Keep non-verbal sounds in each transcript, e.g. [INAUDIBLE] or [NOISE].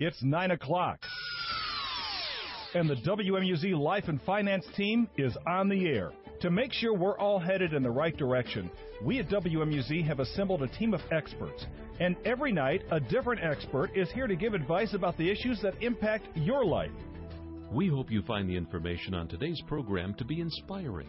It's 9 o'clock. And the WMUZ Life and Finance team is on the air. To make sure we're all headed in the right direction, we at WMUZ have assembled a team of experts. And every night, a different expert is here to give advice about the issues that impact your life. We hope you find the information on today's program to be inspiring.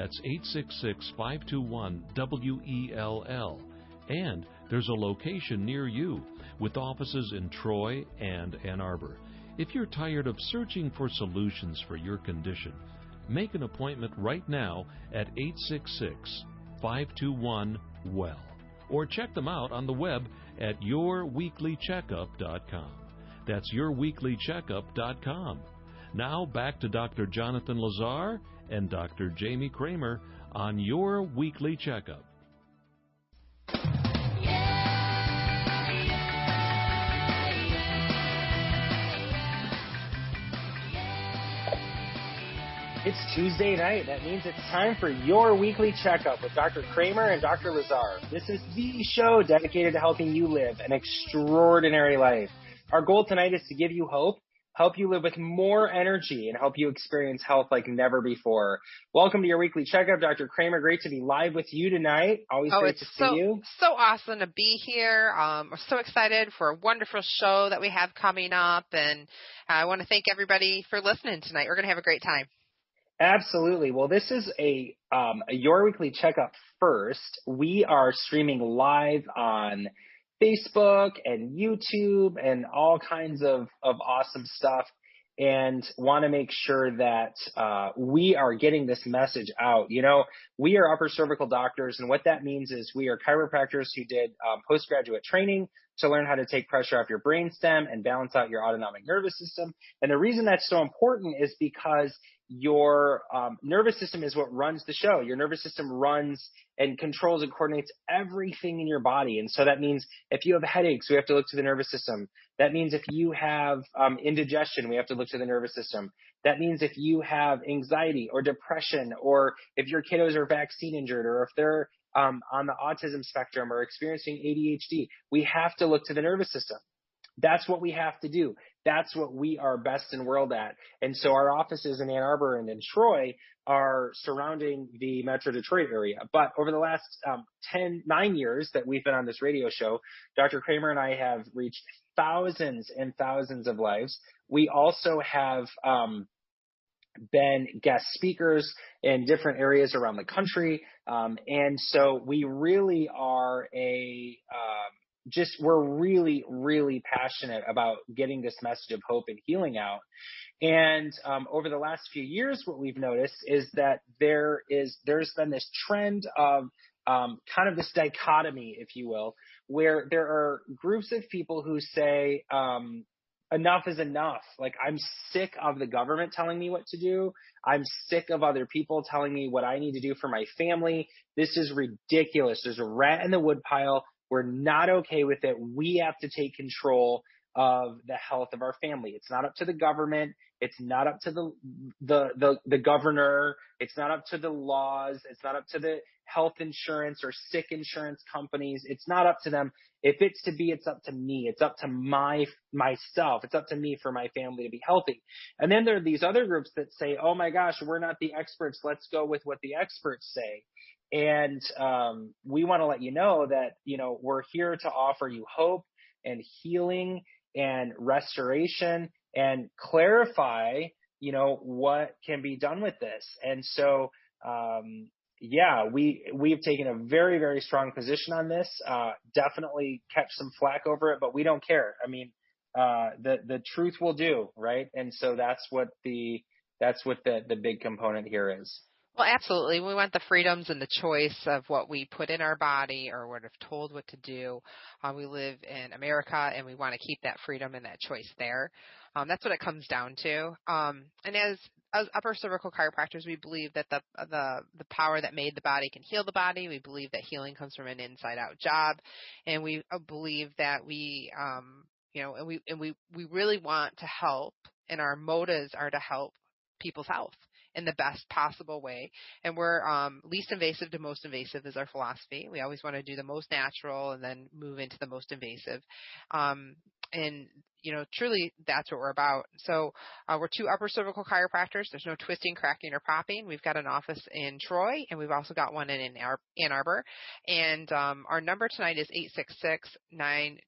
That's 866 521 W E L L. And there's a location near you with offices in Troy and Ann Arbor. If you're tired of searching for solutions for your condition, make an appointment right now at 866 521 WELL or check them out on the web at yourweeklycheckup.com. That's yourweeklycheckup.com. Now back to Dr. Jonathan Lazar and Dr. Jamie Kramer on your weekly checkup. It's Tuesday night. That means it's time for your weekly checkup with Dr. Kramer and Dr. Lazar. This is the show dedicated to helping you live an extraordinary life. Our goal tonight is to give you hope, help you live with more energy, and help you experience health like never before. Welcome to your weekly checkup, Dr. Kramer. Great to be live with you tonight. Always oh, great to so, see you. So awesome to be here. Um, we're so excited for a wonderful show that we have coming up, and I want to thank everybody for listening tonight. We're going to have a great time. Absolutely. Well, this is a, um, a Your Weekly Checkup first. We are streaming live on Facebook and YouTube and all kinds of, of awesome stuff and want to make sure that uh, we are getting this message out. You know, we are upper cervical doctors, and what that means is we are chiropractors who did um, postgraduate training to learn how to take pressure off your brainstem and balance out your autonomic nervous system. And the reason that's so important is because your um, nervous system is what runs the show. Your nervous system runs and controls and coordinates everything in your body. And so that means if you have headaches, we have to look to the nervous system. That means if you have um, indigestion, we have to look to the nervous system. That means if you have anxiety or depression, or if your kiddos are vaccine injured, or if they're um, on the autism spectrum or experiencing ADHD, we have to look to the nervous system. That's what we have to do. That's what we are best in world at. And so our offices in Ann Arbor and in Troy are surrounding the Metro Detroit area. But over the last um, 10, nine years that we've been on this radio show, Dr. Kramer and I have reached thousands and thousands of lives. We also have um, been guest speakers in different areas around the country. Um, and so we really are a, um, just we're really really passionate about getting this message of hope and healing out. And um, over the last few years what we've noticed is that there is there's been this trend of um, kind of this dichotomy if you will where there are groups of people who say um, enough is enough. Like i'm sick of the government telling me what to do. I'm sick of other people telling me what i need to do for my family. This is ridiculous. There's a rat in the woodpile we're not okay with it. We have to take control of the health of our family. It's not up to the government. It's not up to the, the, the, the governor. It's not up to the laws. It's not up to the health insurance or sick insurance companies. It's not up to them. If it's to be, it's up to me. It's up to my, myself. It's up to me for my family to be healthy. And then there are these other groups that say, Oh my gosh, we're not the experts. Let's go with what the experts say. And um, we want to let you know that, you know, we're here to offer you hope and healing and restoration and clarify, you know, what can be done with this. And so, um, yeah, we we've taken a very very strong position on this. Uh, definitely catch some flack over it, but we don't care. I mean, uh, the the truth will do, right? And so that's what the that's what the the big component here is. Well, absolutely. We want the freedoms and the choice of what we put in our body or what if told what to do. Uh, we live in America and we want to keep that freedom and that choice there. Um, that's what it comes down to. Um, and as as upper cervical chiropractors, we believe that the the the power that made the body can heal the body. We believe that healing comes from an inside out job, and we uh, believe that we um, you know, and we and we we really want to help, and our motives are to help people's health in the best possible way. And we're um, least invasive to most invasive is our philosophy. We always want to do the most natural and then move into the most invasive. Um, and you know, truly that's what we're about. So uh, we're two upper cervical chiropractors. There's no twisting, cracking, or popping. We've got an office in Troy, and we've also got one in Ann Arbor. And um, our number tonight is eight six six nine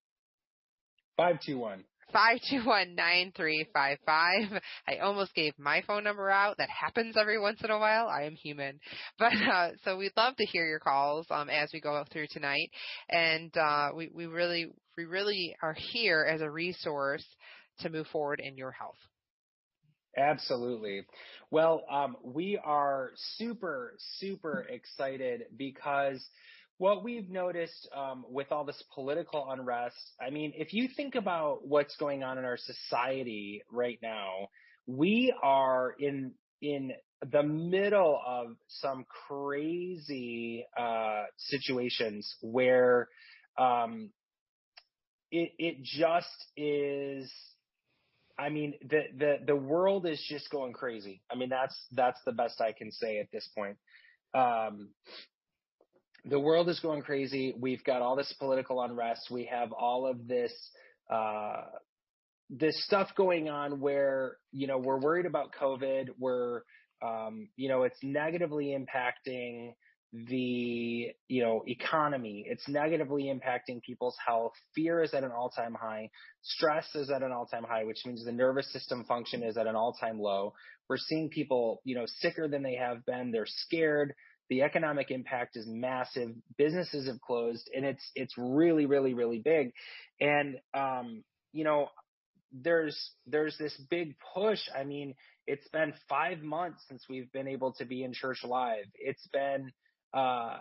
five two one. 521-9355. I almost gave my phone number out. That happens every once in a while. I am human. [LAUGHS] But uh so we'd love to hear your calls um as we go through tonight. And uh we we really we really are here as a resource to move forward in your health. Absolutely. Well, um, we are super, super excited because what we've noticed um, with all this political unrest, I mean, if you think about what's going on in our society right now, we are in in the middle of some crazy uh, situations where um, it it just is. I mean, the the the world is just going crazy. I mean, that's that's the best I can say at this point. Um, the world is going crazy. We've got all this political unrest. We have all of this uh, this stuff going on where you know we're worried about COVID. We're um, you know it's negatively impacting the you know economy. It's negatively impacting people's health. Fear is at an all-time high. Stress is at an all-time high, which means the nervous system function is at an all-time low. We're seeing people you know sicker than they have been. They're scared the economic impact is massive. Businesses have closed, and it's it's really really really big. And um, you know, there's there's this big push. I mean, it's been five months since we've been able to be in church live. It's been uh,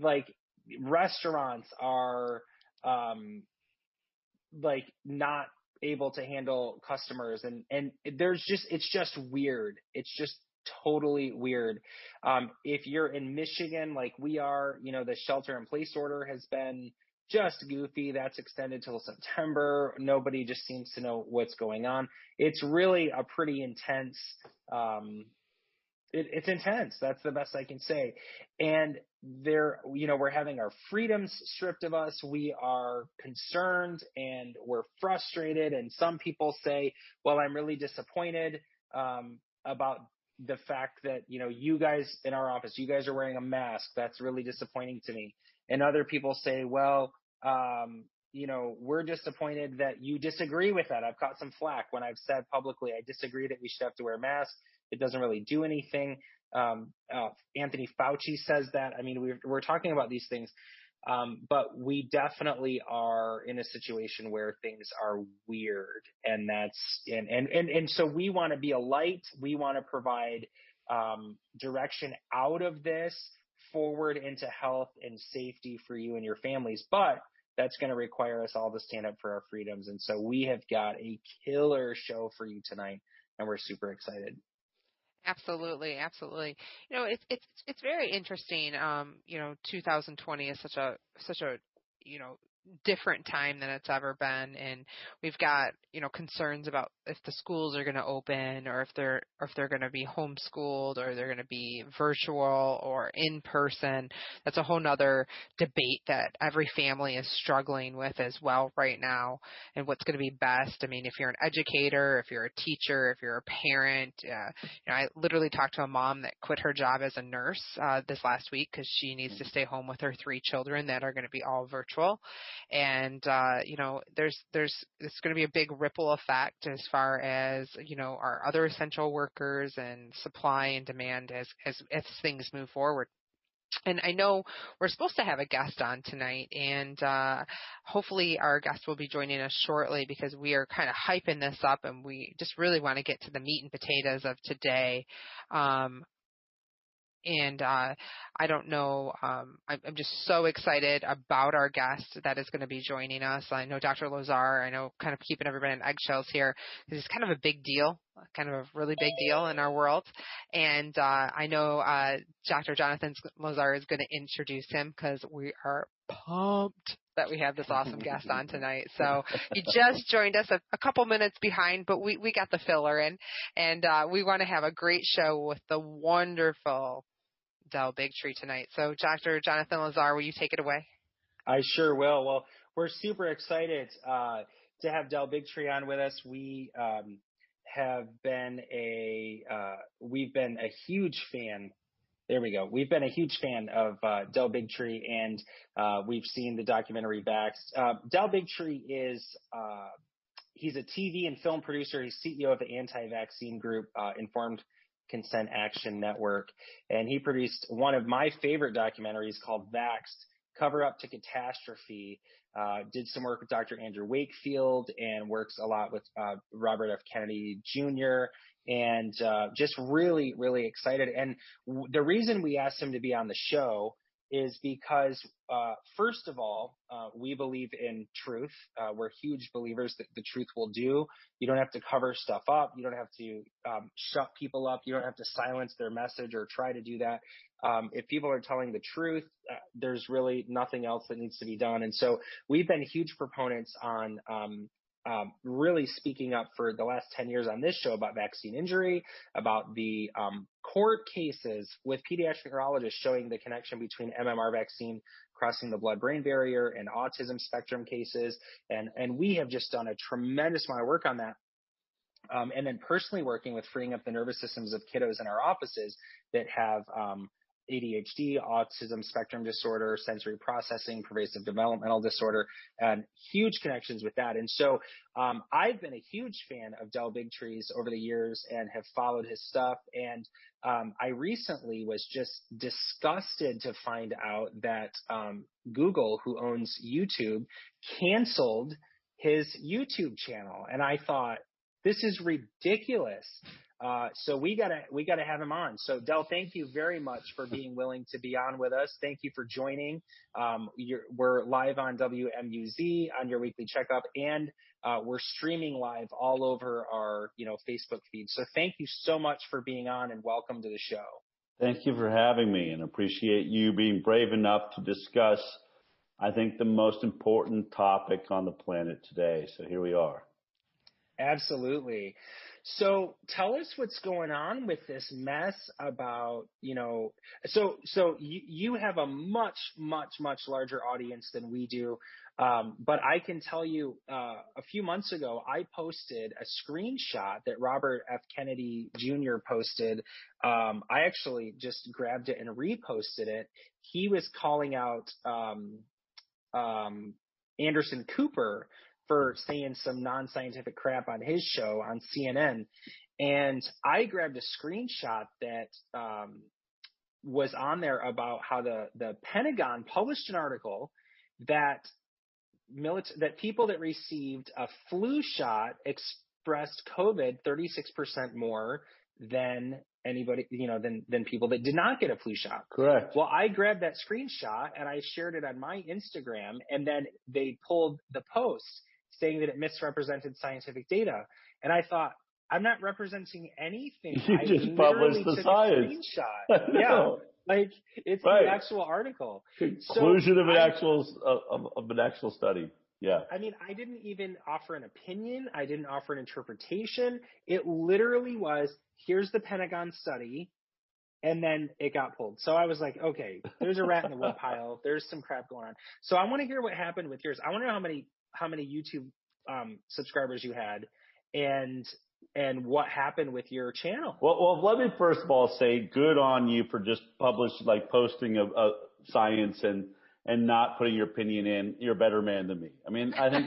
like restaurants are um, like not able to handle customers and and there's just it's just weird it's just totally weird. Um, if you're in Michigan, like we are, you know, the shelter in place order has been just goofy. That's extended till September. Nobody just seems to know what's going on. It's really a pretty intense, um, it, it's intense. That's the best I can say. And there, you know, we're having our freedoms stripped of us. We are concerned and we're frustrated. And some people say, well, I'm really disappointed, um, about the fact that, you know, you guys in our office, you guys are wearing a mask. That's really disappointing to me. And other people say, well, um, you know, we're disappointed that you disagree with that. I've caught some flack when I've said publicly, I disagree that we should have to wear masks. It doesn't really do anything. Um, uh, Anthony Fauci says that. I mean, we're, we're talking about these things. Um, but we definitely are in a situation where things are weird and that's, and, and, and, and so we want to be a light. We want to provide, um, direction out of this forward into health and safety for you and your families. But that's going to require us all to stand up for our freedoms. And so we have got a killer show for you tonight and we're super excited. Absolutely, absolutely. You know, it's it's it's very interesting. Um, you know, 2020 is such a such a you know different time than it's ever been and we've got you know concerns about if the schools are going to open or if they're or if they're going to be homeschooled or they're going to be virtual or in person. That's a whole nother debate that every family is struggling with as well right now and what's going to be best. I mean if you're an educator if you're a teacher if you're a parent uh, you know i literally talked to a mom that quit her job as a nurse uh, this last week because she needs to stay home with her three children that are going to be all virtual and uh, you know there's there's it's going to be a big ripple effect as far as you know our other essential workers and supply and demand as as as things move forward and I know we're supposed to have a guest on tonight, and uh, hopefully our guest will be joining us shortly because we are kind of hyping this up, and we just really want to get to the meat and potatoes of today. Um, and uh, I don't know. Um, I'm, I'm, just so excited about our guest that is going to be joining us. I know Dr. Lazar. I know, kind of keeping everybody in eggshells here because it's kind of a big deal, kind of a really big deal in our world. And uh, I know uh, Dr. Jonathan Lazar is going to introduce him because we are pumped that we have this awesome guest on tonight. So he just joined us a, a, couple minutes behind, but we, we got the filler in, and uh, we want to have a great show with the wonderful Del Bigtree tonight. So, Dr. Jonathan Lazar, will you take it away? I sure will. Well, we're super excited uh, to have Del Bigtree on with us. We um, have been a uh, we've been a huge fan. There we go. We've been a huge fan of uh, Del Bigtree, and uh, we've seen the documentary Vaxxed. Uh, Del Bigtree is uh, he's a TV and film producer. He's CEO of the anti-vaccine group Informed Consent Action Network. And he produced one of my favorite documentaries called Vaxxed, Cover Up to Catastrophe. Uh, did some work with Dr. Andrew Wakefield and works a lot with uh, Robert F. Kennedy Jr. And uh, just really, really excited. And w- the reason we asked him to be on the show is because, uh, first of all, uh, we believe in truth. Uh, we're huge believers that the truth will do. You don't have to cover stuff up. You don't have to um, shut people up. You don't have to silence their message or try to do that. Um, if people are telling the truth, uh, there's really nothing else that needs to be done. And so we've been huge proponents on um, um, really speaking up for the last 10 years on this show about vaccine injury, about the um, court cases with pediatric neurologists showing the connection between MMR vaccine crossing the blood-brain barrier and autism spectrum cases. And, and we have just done a tremendous amount of work on that. Um, and then personally working with freeing up the nervous systems of kiddos in our offices that have um, ADHD, autism spectrum disorder, sensory processing, pervasive developmental disorder, and huge connections with that. And so um, I've been a huge fan of Del Bigtree's over the years and have followed his stuff. And um, I recently was just disgusted to find out that um, Google, who owns YouTube, canceled his YouTube channel. And I thought, this is ridiculous. Uh, so we gotta we gotta have him on. So Del, thank you very much for [LAUGHS] being willing to be on with us. Thank you for joining. Um, we're live on WMUZ on your weekly checkup, and uh, we're streaming live all over our you know Facebook feed. So thank you so much for being on, and welcome to the show. Thank you for having me, and appreciate you being brave enough to discuss. I think the most important topic on the planet today. So here we are. Absolutely. So tell us what's going on with this mess about, you know, so, so you, you have a much, much, much larger audience than we do. Um, but I can tell you, uh, a few months ago, I posted a screenshot that Robert F. Kennedy Jr. posted. Um, I actually just grabbed it and reposted it. He was calling out, um, um Anderson Cooper for saying some non-scientific crap on his show on CNN. And I grabbed a screenshot that um, was on there about how the, the Pentagon published an article that milita- that people that received a flu shot expressed COVID 36% more than anybody, you know, than, than people that did not get a flu shot. Correct. Well, I grabbed that screenshot and I shared it on my Instagram and then they pulled the post saying that it misrepresented scientific data. And I thought, I'm not representing anything. You I just published the science. [LAUGHS] yeah. Like it's right. the actual article. Conclusion so of an I, actual uh, of, of, an actual study. Yeah. I mean, I didn't even offer an opinion. I didn't offer an interpretation. It literally was, here's the Pentagon study. And then it got pulled. So I was like, okay, there's a rat in the woodpile. [LAUGHS] There's some crap going on. So I want to hear what happened with yours. I want to know how many how many YouTube um, subscribers you had and and what happened with your channel. Well, well, let me first of all say good on you for just publish like posting of, of science and and not putting your opinion in. You're a better man than me. I mean, I think,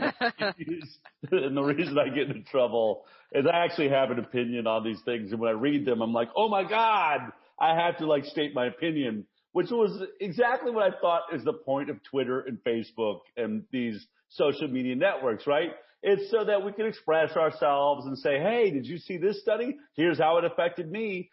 and [LAUGHS] the reason I get into trouble is I actually have an opinion on these things, and when I read them, I'm like, oh my god, I have to like state my opinion, which was exactly what I thought is the point of Twitter and Facebook and these social media networks, right? It's so that we can express ourselves and say, Hey, did you see this study? Here's how it affected me.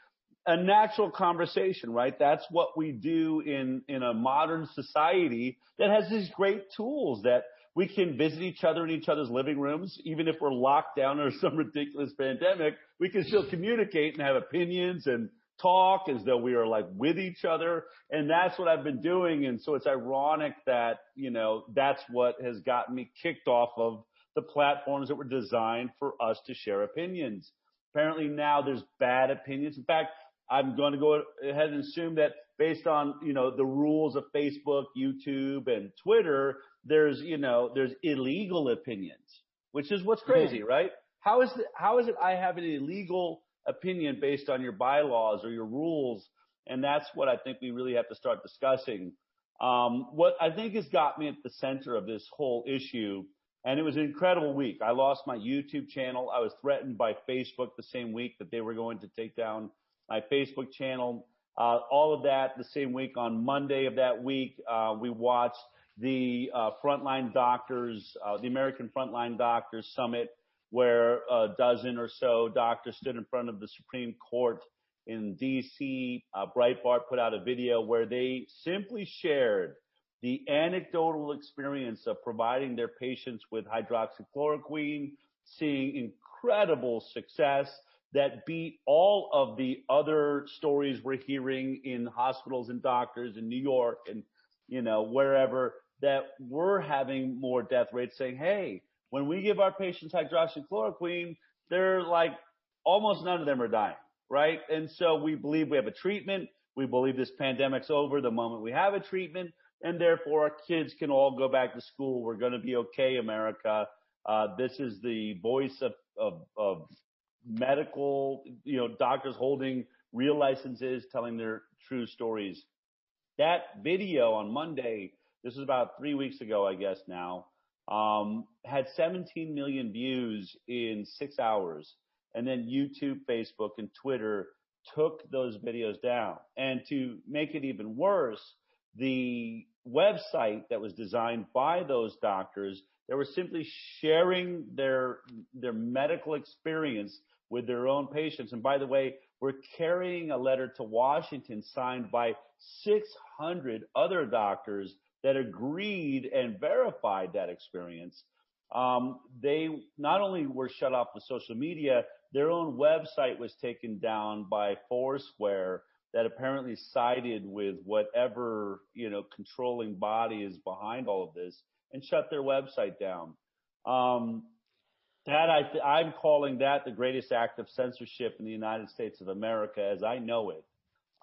a natural conversation, right? That's what we do in, in a modern society that has these great tools that we can visit each other in each other's living rooms, even if we're locked down or [LAUGHS] some ridiculous pandemic, we can still communicate and have opinions and talk as though we are like with each other. And that's what I've been doing. And so it's ironic that, you know, that's what has gotten me kicked off of the platforms that were designed for us to share opinions. Apparently now there's bad opinions. In fact, I'm going to go ahead and assume that based on, you know, the rules of Facebook, YouTube, and Twitter, there's, you know, there's illegal opinions, which is what's crazy, right? How is it, how is it I have an illegal opinion based on your bylaws or your rules? And that's what I think we really have to start discussing. Um, what I think has got me at the center of this whole issue, and it was an incredible week. I lost my YouTube channel. I was threatened by Facebook the same week that they were going to take down my Facebook channel. Uh, all of that the same week on Monday of that week, uh, we watched the uh, frontline doctors, uh, the American Frontline Doctors Summit, where a dozen or so doctors stood in front of the Supreme Court in DC. Uh, Breitbart put out a video where they simply shared the anecdotal experience of providing their patients with hydroxychloroquine, seeing incredible success that beat all of the other stories we're hearing in hospitals and doctors in New York and, you know, wherever that we're having more death rates saying, hey, when we give our patients hydroxychloroquine, they're like almost none of them are dying, right? And so we believe we have a treatment. We believe this pandemic's over the moment we have a treatment, and therefore our kids can all go back to school. We're going to be okay, America. Uh, this is the voice of, of, of medical, you know, doctors holding real licenses, telling their true stories. That video on Monday, this is about three weeks ago, I guess now, um, had 17 million views in six hours. And then YouTube, Facebook, and Twitter took those videos down. And to make it even worse, the website that was designed by those doctors, they were simply sharing their, their medical experience with their own patients. And by the way, we're carrying a letter to Washington signed by 600 other doctors that agreed and verified that experience. Um, they not only were shut off of social media, their own website was taken down by Foursquare that apparently sided with whatever, you know, controlling body is behind all of this and shut their website down. Um, that I th- I'm calling that the greatest act of censorship in the United States of America as I know it.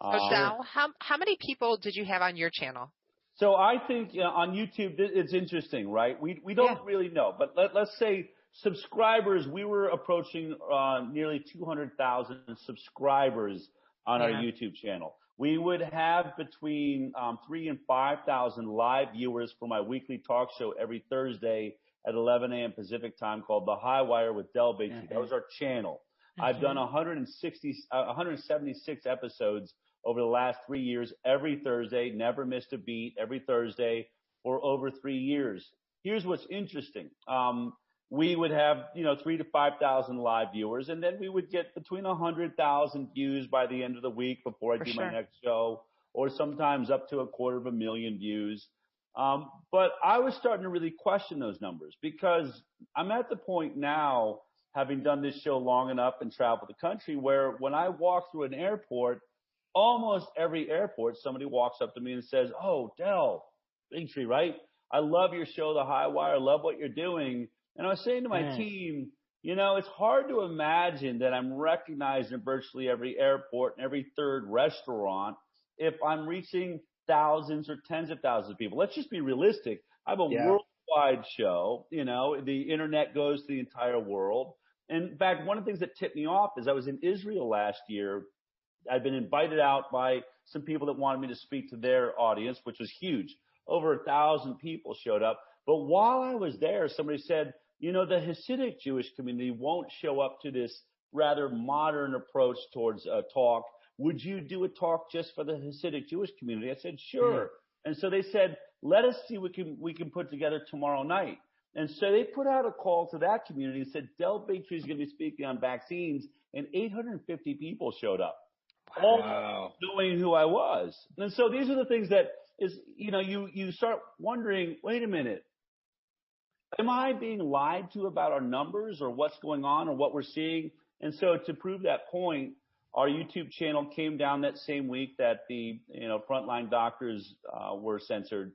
So um, Sal, how how many people did you have on your channel? So I think you know, on YouTube it's interesting, right? We we don't yeah. really know, but let, let's say subscribers. We were approaching uh, nearly 200,000 subscribers on yeah. our YouTube channel. We would have between um, three and 5,000 live viewers for my weekly talk show every Thursday at 11 a.m. Pacific time called The High Wire with Del Bigtree. Mm-hmm. That was our channel. Mm-hmm. I've done 160, uh, 176 episodes over the last three years, every Thursday, never missed a beat, every Thursday for over three years. Here's what's interesting. Um, we would have, you know, three to 5,000 live viewers, and then we would get between 100,000 views by the end of the week before I for do sure. my next show, or sometimes up to a quarter of a million views. Um, but I was starting to really question those numbers because I'm at the point now, having done this show long enough and traveled the country, where when I walk through an airport, almost every airport, somebody walks up to me and says, "Oh, Del, Bigtree, right? I love your show, The High Wire. I love what you're doing." And I was saying to my Mm. team, you know, it's hard to imagine that I'm recognized in virtually every airport and every third restaurant if I'm reaching thousands or tens of thousands of people. Let's just be realistic. I have a Yeah. worldwide show. You know, the internet goes to the entire world. And in fact, one of the things that tipped me off is I was in Israel last year. I'd been invited out by some people that wanted me to speak to their audience, which was huge. Over a thousand people showed up. But while I was there, somebody said, you know, the Hasidic Jewish community won't show up to this rather modern approach towards a talk would you do a talk just for the Hasidic Jewish community? I said, sure. Mm-hmm. And so they said, let us see what can, we can put together tomorrow night. And so they put out a call to that community and said, Del Bigtree is going to be speaking on vaccines and 850 people showed up. Wow. knowing who I was. And so these are the things that is, you know, you, you start wondering, wait a minute, am I being lied to about our numbers or what's going on or what we're seeing? And so to prove that point, our YouTube channel came down that same week that the, you know, frontline doctors uh, were censored.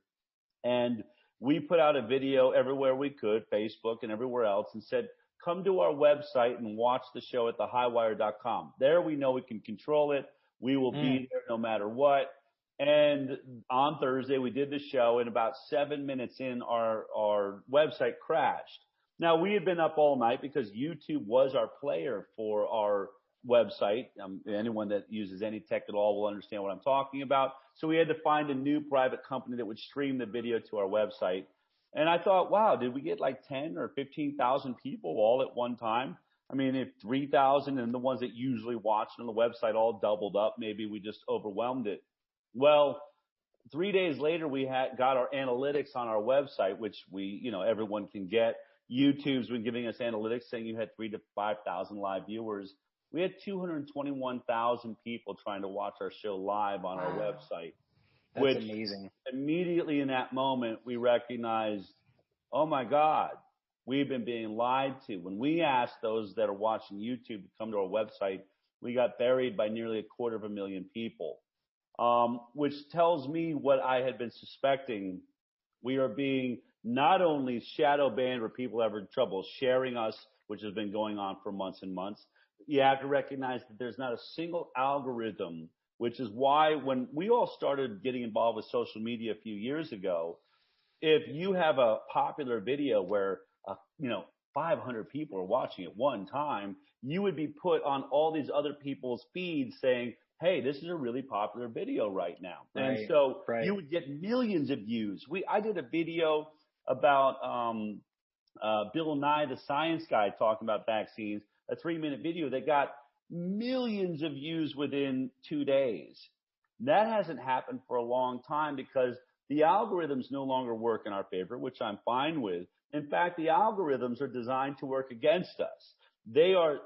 And we put out a video everywhere we could, Facebook and everywhere else, and said, come to our website and watch the show at thehighwire.com. There we know we can control it. We will Mm. be there no matter what. And on Thursday we did the show and about seven minutes in our, our website crashed. Now we had been up all night because YouTube was our player for our website. Um, anyone that uses any tech at all will understand what I'm talking about. So we had to find a new private company that would stream the video to our website. And I thought, wow, did we get like 10 or 15,000 people all at one time? I mean, if 3,000 and the ones that usually watch on the website all doubled up, maybe we just overwhelmed it. Well, three days later, we had got our analytics on our website, which we, you know, everyone can get. YouTube's been giving us analytics saying you had three to 5,000 live viewers. We had 221,000 people trying to watch our show live on our website That's which amazing. immediately in that moment we recognized, oh my God, we've been being lied to. When we asked those that are watching YouTube to come to our website, we got buried by nearly a quarter of a million people, um, which tells me what I had been suspecting. We are being not only shadow banned where people have trouble sharing us, which has been going on for months and months. You have to recognize that there's not a single algorithm which is why when we all started getting involved with social media a few years ago, if you have a popular video where, uh, you know, 500 people are watching at one time, you would be put on all these other people's feeds saying, Hey, this is a really popular video right now. And so right. you would get millions of views. We, I did a video about, um, uh, Bill Nye, the science guy talking about vaccines, a three minute video that got millions of views within two days. That hasn't happened for a long time because the algorithms no longer work in our favor, which I'm fine with. In fact, the algorithms are designed to work against us. They are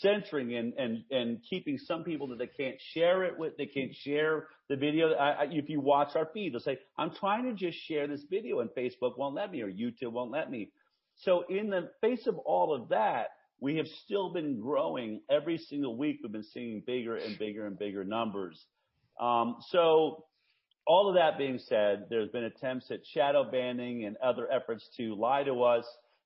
censoring and, and, and keeping some people that they can't share it with. They can't share the video. I, I, if you watch our feed, they'll say, I'm trying to just share this video and Facebook won't let me or YouTube won't let me. So in the face of all of that, we have still been growing every single week. We've been seeing bigger and bigger and bigger numbers. Um, so all of that being said, there's been attempts at shadow banning and other efforts to lie to us.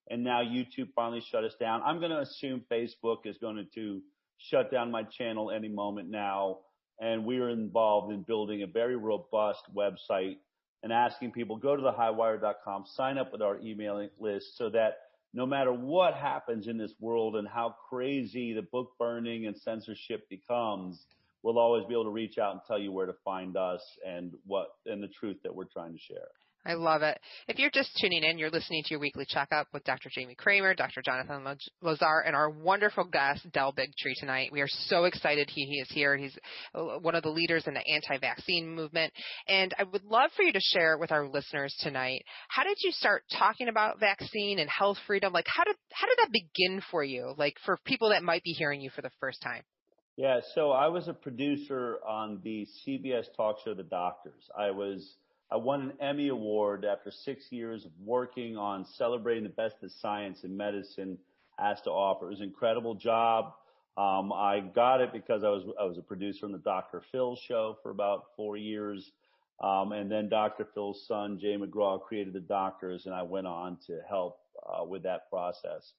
And now YouTube finally shut us down. I'm going to assume Facebook is going to shut down my channel any moment now. And we are involved in building a very robust website and asking people go to thehighwire.com, sign up with our emailing list so that no matter what happens in this world and how crazy the book burning and censorship becomes, we'll always be able to reach out and tell you where to find us and what and the truth that we're trying to share. I love it. If you're just tuning in, you're listening to your weekly checkup with Dr. Jamie Kramer, Dr. Jonathan Lazar, and our wonderful guest, Del Bigtree tonight. We are so excited he, he is here. He's uh, one of the leaders in the anti-vaccine movement. And I would love for you to share with our listeners tonight, how did you start talking about vaccine and health freedom? Like how did, how did that begin for you? Like for people that might be hearing you for the first time? Yeah, so I was a producer on the CBS talk show The Doctors. I was I won an Emmy Award after six years of working on celebrating the best that science and medicine has to offer. It was an incredible job. Um, I got it because I was I was a producer on the Dr. Phil show for about four years, um, and then Dr. Phil's son Jay McGraw created the Doctors, and I went on to help uh, with that process.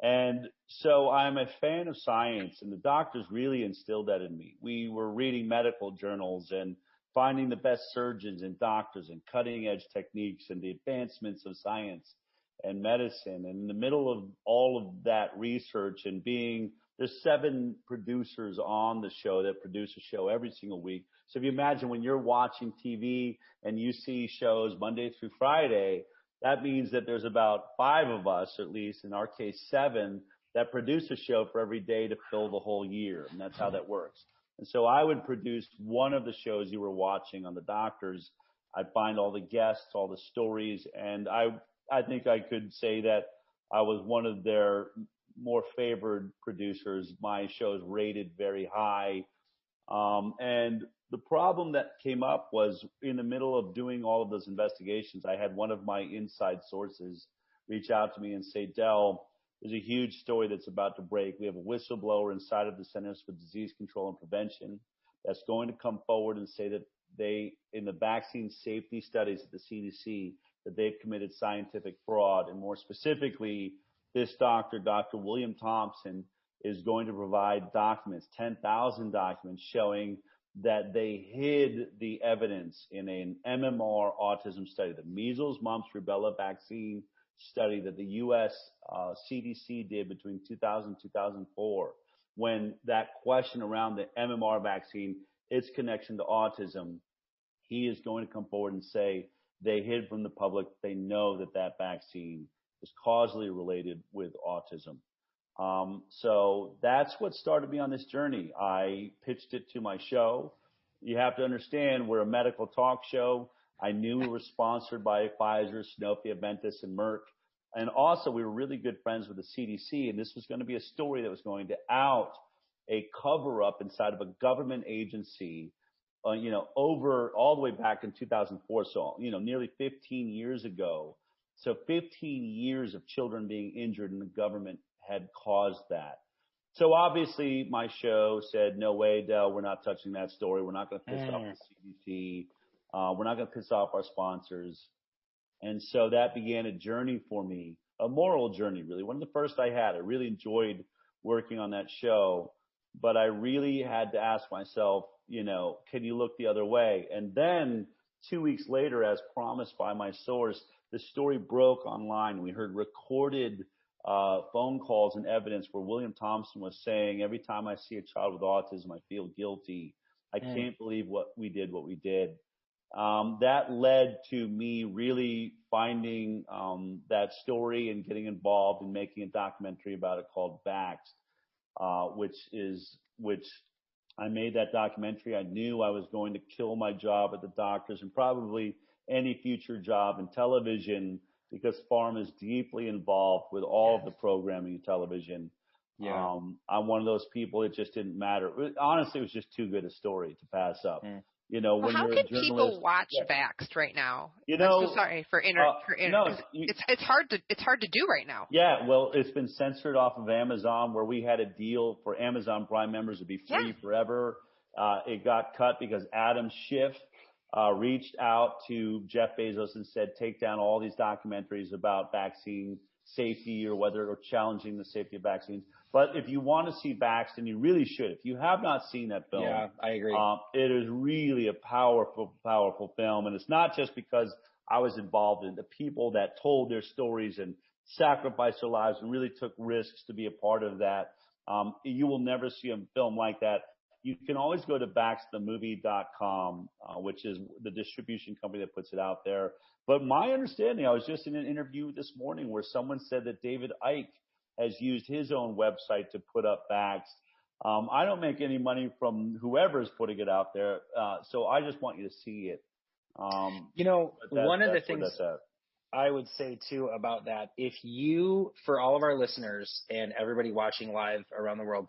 And so I'm a fan of science, and the doctors really instilled that in me. We were reading medical journals and finding the best surgeons and doctors and cutting edge techniques and the advancements of science and medicine. And in the middle of all of that research and being, there's seven producers on the show that produce a show every single week. So if you imagine when you're watching TV and you see shows Monday through Friday, that means that there's about five of us, at least in our case, seven that produce a show for every day to fill the whole year. And that's how that works. So I would produce one of the shows you were watching on the doctors. I'd find all the guests, all the stories, and I, I think I could say that I was one of their more favored producers. My shows rated very high. Um, and the problem that came up was in the middle of doing all of those investigations, I had one of my inside sources reach out to me and say, Del, there's a huge story that's about to break. We have a whistleblower inside of the Centers for Disease Control and Prevention that's going to come forward and say that they, in the vaccine safety studies at the CDC, that they've committed scientific fraud. And more specifically, this doctor, Dr. William Thompson, is going to provide documents, 10,000 documents showing that they hid the evidence in an MMR autism study, the measles, mumps, rubella vaccine study that the U.S. Uh, CDC did between 2000 and 2004, when that question around the MMR vaccine, its connection to autism, he is going to come forward and say they hid from the public. They know that that vaccine is causally related with autism. Um, so that's what started me on this journey. I pitched it to my show. You have to understand we're a medical talk show. I knew we were sponsored by Pfizer, Sanofi, Aventis, and Merck. And also we were really good friends with the CDC and this was going to be a story that was going to out a cover up inside of a government agency, uh, you know, over all the way back in 2004. So, you know, nearly 15 years ago. So 15 years of children being injured and the government had caused that. So obviously my show said, no way, Del, we're not touching that story. We're not going to piss mm. off the CDC. Uh, we're not going to piss off our sponsors. And so that began a journey for me, a moral journey, really. One of the first I had. I really enjoyed working on that show, but I really had to ask myself, you know, can you look the other way? And then two weeks later, as promised by my source, the story broke online. We heard recorded uh, phone calls and evidence where William Thompson was saying, every time I see a child with autism, I feel guilty. I mm. can't believe what we did, what we did. Um, that led to me really finding um, that story and getting involved in making a documentary about it called Vaxxed, uh, which is which I made that documentary. I knew I was going to kill my job at the doctors and probably any future job in television because pharma is deeply involved with all of the programming in television. Yeah. Um, I'm one of those people. It just didn't matter. Honestly, it was just too good a story to pass up. You know, well, how can people watch yeah. Vaxxed right now? You know, I'm so sorry for inter. Uh, for inter no, you, it's it's hard to it's hard to do right now. Yeah, well, it's been censored off of Amazon, where we had a deal for Amazon Prime members to be free yeah. forever. Uh, it got cut because Adam Schiff uh, reached out to Jeff Bezos and said, take down all these documentaries about vaccine safety or whether or challenging the safety of vaccines. But if you want to see and you really should, if you have not seen that film, yeah, I agree. Um, it is really a powerful, powerful film, and it's not just because I was involved in the people that told their stories and sacrificed their lives and really took risks to be a part of that. Um, you will never see a film like that. You can always go to vaxxedthemovie.com, uh, which is the distribution company that puts it out there. But my understanding, I was just in an interview this morning where someone said that David Icke has used his own website to put up Vaxxed. Um, I don't make any money from whoever is putting it out there, uh, so I just want you to see it. Um, you know, that, one of the things I would say too about that, if you, for all of our listeners and everybody watching live around the world,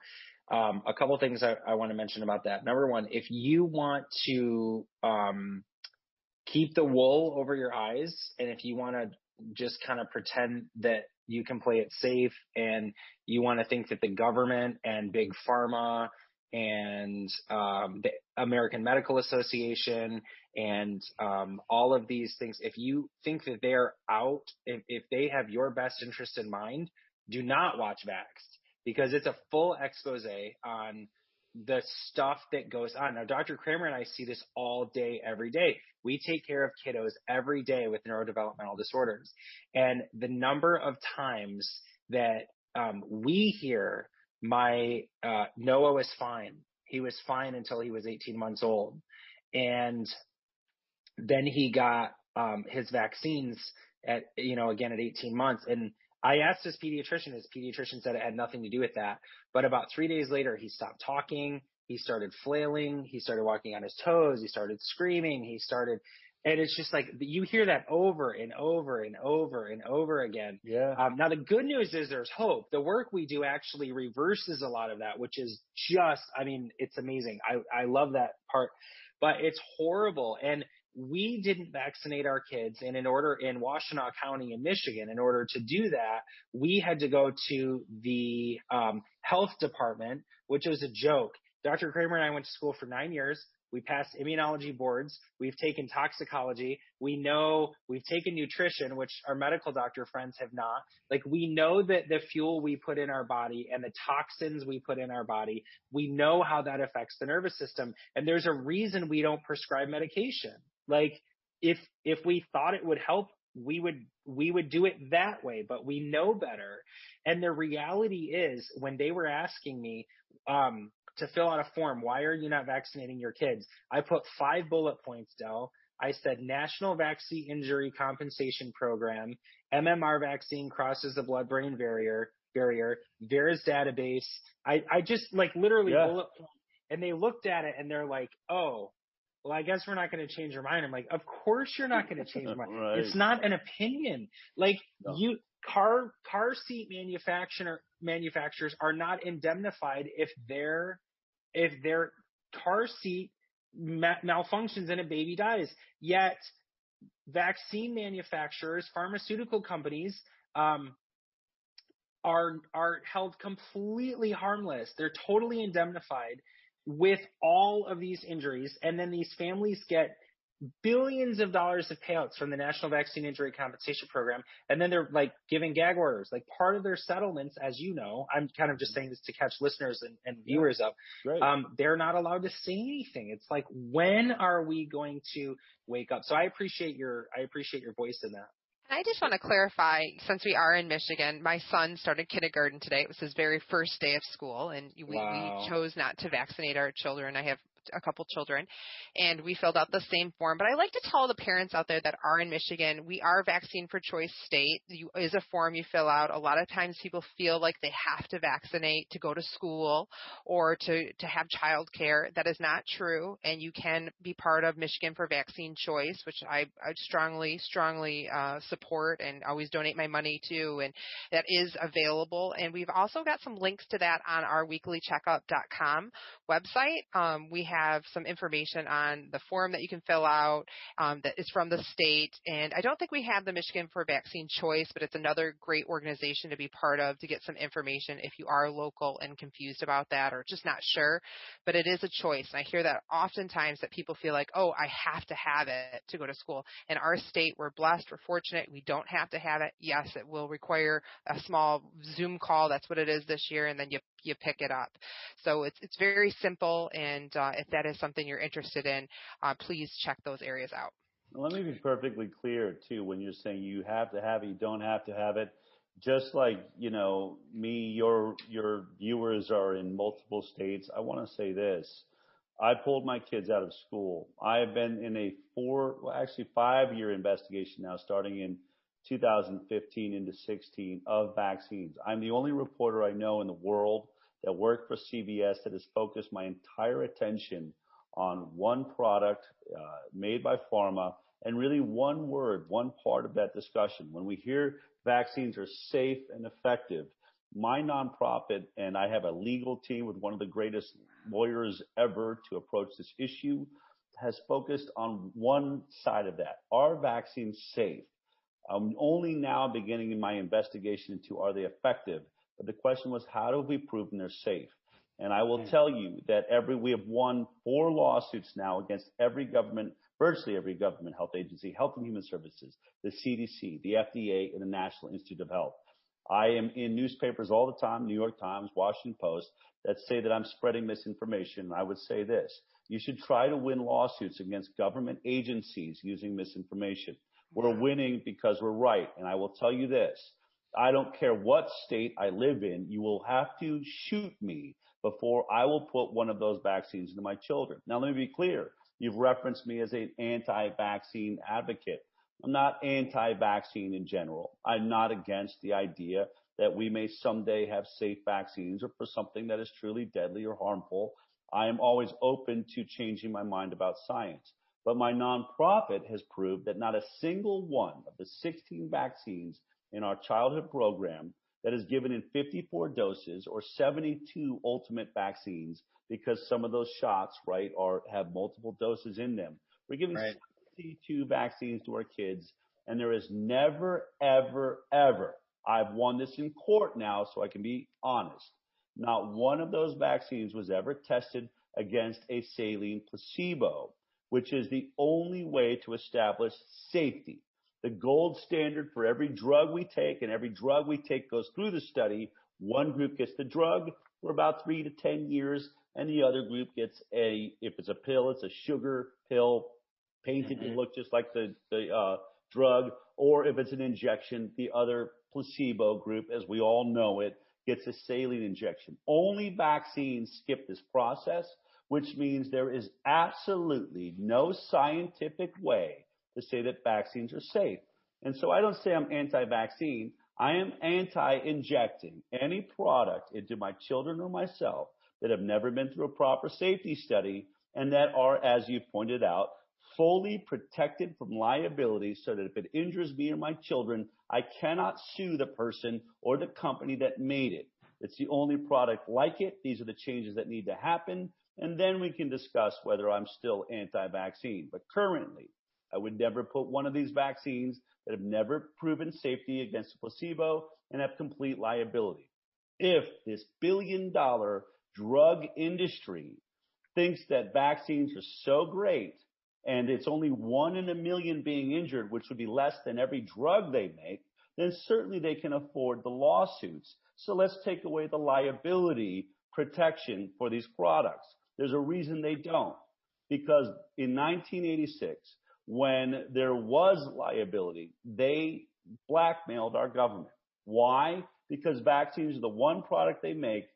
um, a couple things I, I want to mention about that. Number one, if you want to um, keep the wool over your eyes, and if you want to just kind of pretend that you can play it safe and you want to think that the government and big pharma and um, the American Medical Association and um, all of these things, if you think that they're out, if, if they have your best interest in mind, do not watch Vaxxed because it's a full expose on the stuff that goes on. Now, Dr. Kramer and I see this all day, every day. We take care of kiddos every day with neurodevelopmental disorders. And the number of times that um, we hear my uh, Noah was fine. He was fine until he was 18 months old. And then he got um, his vaccines at, you know, again at 18 months. And I asked his pediatrician. His pediatrician said it had nothing to do with that. But about three days later, he stopped talking. He started flailing. He started walking on his toes. He started screaming. He started, And it's just like you hear that over and over and over and over again. Yeah. Um, now the good news is there's hope. The work we do actually reverses a lot of that, which is just, I mean, it's amazing. I, I love that part, but it's horrible. And we didn't vaccinate our kids. And in order in Washtenaw County in Michigan, in order to do that, we had to go to the um, health department, which was a joke. Dr. Kramer and I went to school for nine years. We passed immunology boards. We've taken toxicology. We know we've taken nutrition, which our medical doctor friends have not. Like we know that the fuel we put in our body and the toxins we put in our body, we know how that affects the nervous system. And there's a reason we don't prescribe medication. Like if if we thought it would help, we would we would do it that way, but we know better. And the reality is when they were asking me um to fill out a form, why are you not vaccinating your kids? I put five bullet points, Del. I said National Vaccine Injury Compensation Program, MMR vaccine crosses the blood-brain barrier, barrier, VAERS database. I, I just like literally yeah. bullet point. And they looked at it and they're like, oh, well, I guess we're not going to change your mind. I'm like, of course you're not going to change your mind. [LAUGHS] right. It's not an opinion. Like no. you, car car seat manufacturer manufacturers are not indemnified if their if their car seat ma- malfunctions and a baby dies. Yet vaccine manufacturers, pharmaceutical companies, um, are are held completely harmless. They're totally indemnified with all of these injuries, and then these families get billions of dollars of payouts from the National Vaccine Injury Compensation Program, and then they're like giving gag orders. Like part of their settlements, as you know, I'm kind of just saying this to catch listeners and, and viewers up. Um, they're not allowed to say anything. It's like when are we going to wake up? So I appreciate your I appreciate your voice in that. I just want to clarify, since we are in Michigan, my son started kindergarten today. It was his very first day of school, and we, wow. we chose not to vaccinate our children. I have a couple children, and we filled out the same form. But I like to tell the parents out there that are in Michigan, we are vaccine for choice state. You, is a form you fill out. A lot of times people feel like they have to vaccinate to go to school or to to have child care. That is not true, and you can be part of Michigan for Vaccine Choice, which I, I strongly strongly uh, support and always donate my money to, and that is available. And we've also got some links to that on our weeklycheckup.com website. Um, we have some information on the form that you can fill out um, that is from the state. And I don't think we have the Michigan for Vaccine Choice, but it's another great organization to be part of to get some information if you are local and confused about that or just not sure. But it is a choice. And I hear that oftentimes that people feel like, oh, I have to have it to go to school. In our state, we're blessed, we're fortunate, we don't have to have it. Yes, it will require a small Zoom call. That's what it is this year. And then you you pick it up. So it's it's very simple, and uh, if that is something you're interested in, uh, please check those areas out. Let me be perfectly clear too. When you're saying you have to have it, you don't have to have it. Just like you know, me, your your viewers are in multiple states. I want to say this. I pulled my kids out of school. I have been in a four, well, actually five year investigation now, starting in 2015 into 16 of vaccines. I'm the only reporter I know in the world that worked for CBS that has focused my entire attention on one product uh, made by pharma and really one word, one part of that discussion. When we hear vaccines are safe and effective, my nonprofit and I have a legal team with one of the greatest lawyers ever to approach this issue has focused on one side of that. Are vaccines safe? I'm only now beginning my investigation into are they effective? But the question was, how have we proven they're safe? And I will hmm. tell you that every, we have won four lawsuits now against every government, virtually every government health agency, Health and Human Services, the CDC, the FDA, and the National Institute of Health. I am in newspapers all the time, New York Times, Washington Post, that say that I'm spreading misinformation. I would say this. You should try to win lawsuits against government agencies using misinformation. We're winning because we're right. And I will tell you this. I don't care what state I live in. You will have to shoot me before I will put one of those vaccines into my children. Now, let me be clear. You've referenced me as an anti-vaccine advocate. I'm not anti-vaccine in general. I'm not against the idea that we may someday have safe vaccines or for something that is truly deadly or harmful. I am always open to changing my mind about science. but my nonprofit has proved that not a single one of the 16 vaccines in our childhood program that is given in 54 doses or 72 ultimate vaccines because some of those shots, right, are have multiple doses in them. We're giving right. 72 vaccines to our kids and there is never, ever, ever, I've won this in court now so I can be honest. Not one of those vaccines was ever tested against a saline placebo which is the only way to establish safety. The gold standard for every drug we take and every drug we take goes through the study. One group gets the drug for about three to 10 years and the other group gets a, if it's a pill, it's a sugar pill painted to mm-hmm. look just like the, the, uh, drug, or if it's an injection, the other placebo group, as we all know it, gets a saline injection. Only vaccines skip this process which means there is absolutely no scientific way to say that vaccines are safe. And so I don't say I'm anti-vaccine. I am anti-injecting any product into my children or myself that have never been through a proper safety study and that are, as you pointed out, fully protected from liability so that if it injures me or my children, I cannot sue the person or the company that made it. It's the only product like it. These are the changes that need to happen and then we can discuss whether I'm still anti-vaccine. But currently, I would never put one of these vaccines that have never proven safety against a placebo and have complete liability. If this billion dollar drug industry thinks that vaccines are so great and it's only one in a million being injured, which would be less than every drug they make, then certainly they can afford the lawsuits. So let's take away the liability protection for these products. There's a reason they don't. Because in 1986, when there was liability, they blackmailed our government. Why? Because vaccines are the one product they make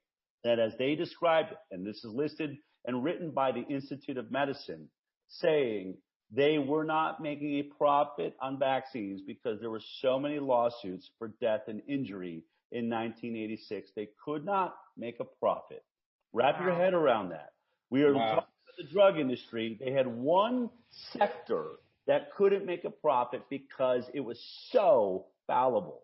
that as they described it, and this is listed and written by the Institute of Medicine, saying they were not making a profit on vaccines because there were so many lawsuits for death and injury in 1986. They could not make a profit. Wrap wow. your head around that. We are wow. talking about the drug industry. They had one sector that couldn't make a profit because it was so fallible.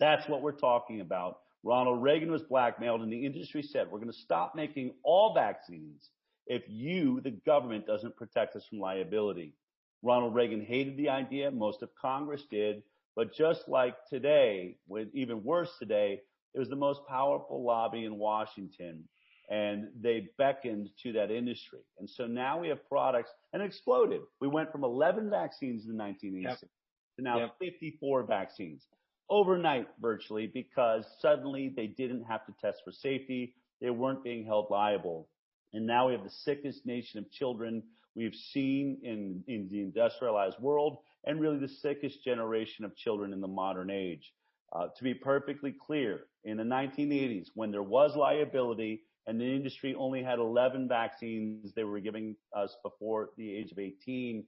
That's what we're talking about. Ronald Reagan was blackmailed and the industry said, we're going to stop making all vaccines if you, the government, doesn't protect us from liability. Ronald Reagan hated the idea. Most of Congress did. But just like today, with even worse today, it was the most powerful lobby in Washington and they beckoned to that industry. And so now we have products and it exploded. We went from 11 vaccines in 1986 yep. to now yep. 54 vaccines overnight virtually because suddenly they didn't have to test for safety. They weren't being held liable. And now we have the sickest nation of children we've seen in, in the industrialized world and really the sickest generation of children in the modern age. Uh, to be perfectly clear, in the 1980s, when there was liability, and the industry only had 11 vaccines they were giving us before the age of 18.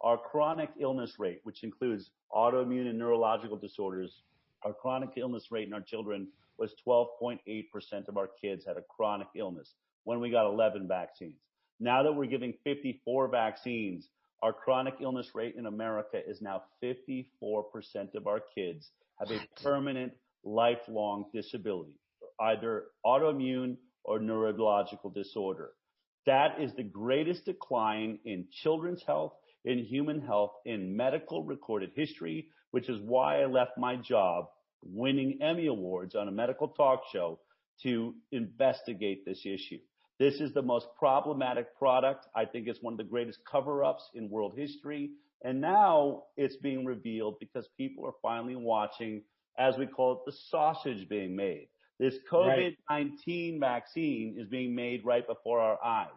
Our chronic illness rate, which includes autoimmune and neurological disorders, our chronic illness rate in our children was 12.8% of our kids had a chronic illness when we got 11 vaccines. Now that we're giving 54 vaccines, our chronic illness rate in America is now 54% of our kids have a permanent lifelong disability, either autoimmune or neurological disorder. That is the greatest decline in children's health, in human health, in medical recorded history, which is why I left my job winning Emmy Awards on a medical talk show to investigate this issue. This is the most problematic product. I think it's one of the greatest cover-ups in world history. And now it's being revealed because people are finally watching, as we call it, the sausage being made. This COVID-19 vaccine is being made right before our eyes.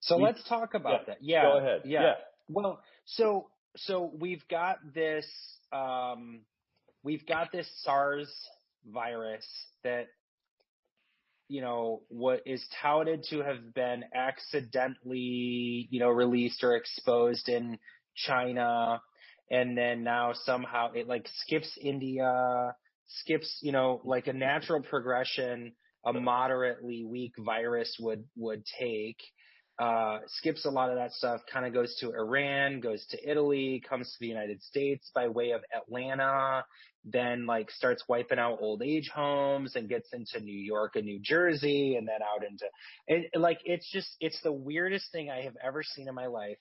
So let's talk about yeah. that. Yeah. Go ahead. Yeah. yeah. Well, so, so we've got this, um, we've got this SARS virus that, you know, what is touted to have been accidentally, you know, released or exposed in China. And then now somehow it like skips India skips, you know, like a natural progression a moderately weak virus would would take. uh, skips a lot of that stuff, kind of goes to Iran, goes to Italy, comes to the United States by way of Atlanta, then like starts wiping out old age homes and gets into New York and New Jersey and then out into, and like, it's just, it's the weirdest thing I have ever seen in my life.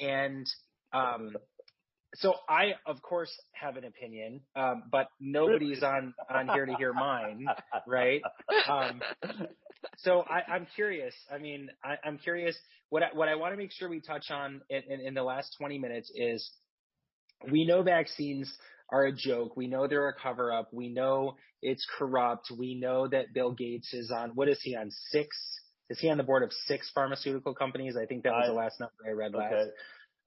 And, um, so I, of course, have an opinion, um, but nobody's on on here to hear mine, right? Um, so I, I'm curious. I mean, I, I'm curious. What I, what I want to make sure we touch on in, in, in the last 20 minutes is we know vaccines are a joke. We know they're a cover up. We know it's corrupt. We know that Bill Gates is on, what is he on six? Is he on the board of six pharmaceutical companies? I think that was I, the last number I read last.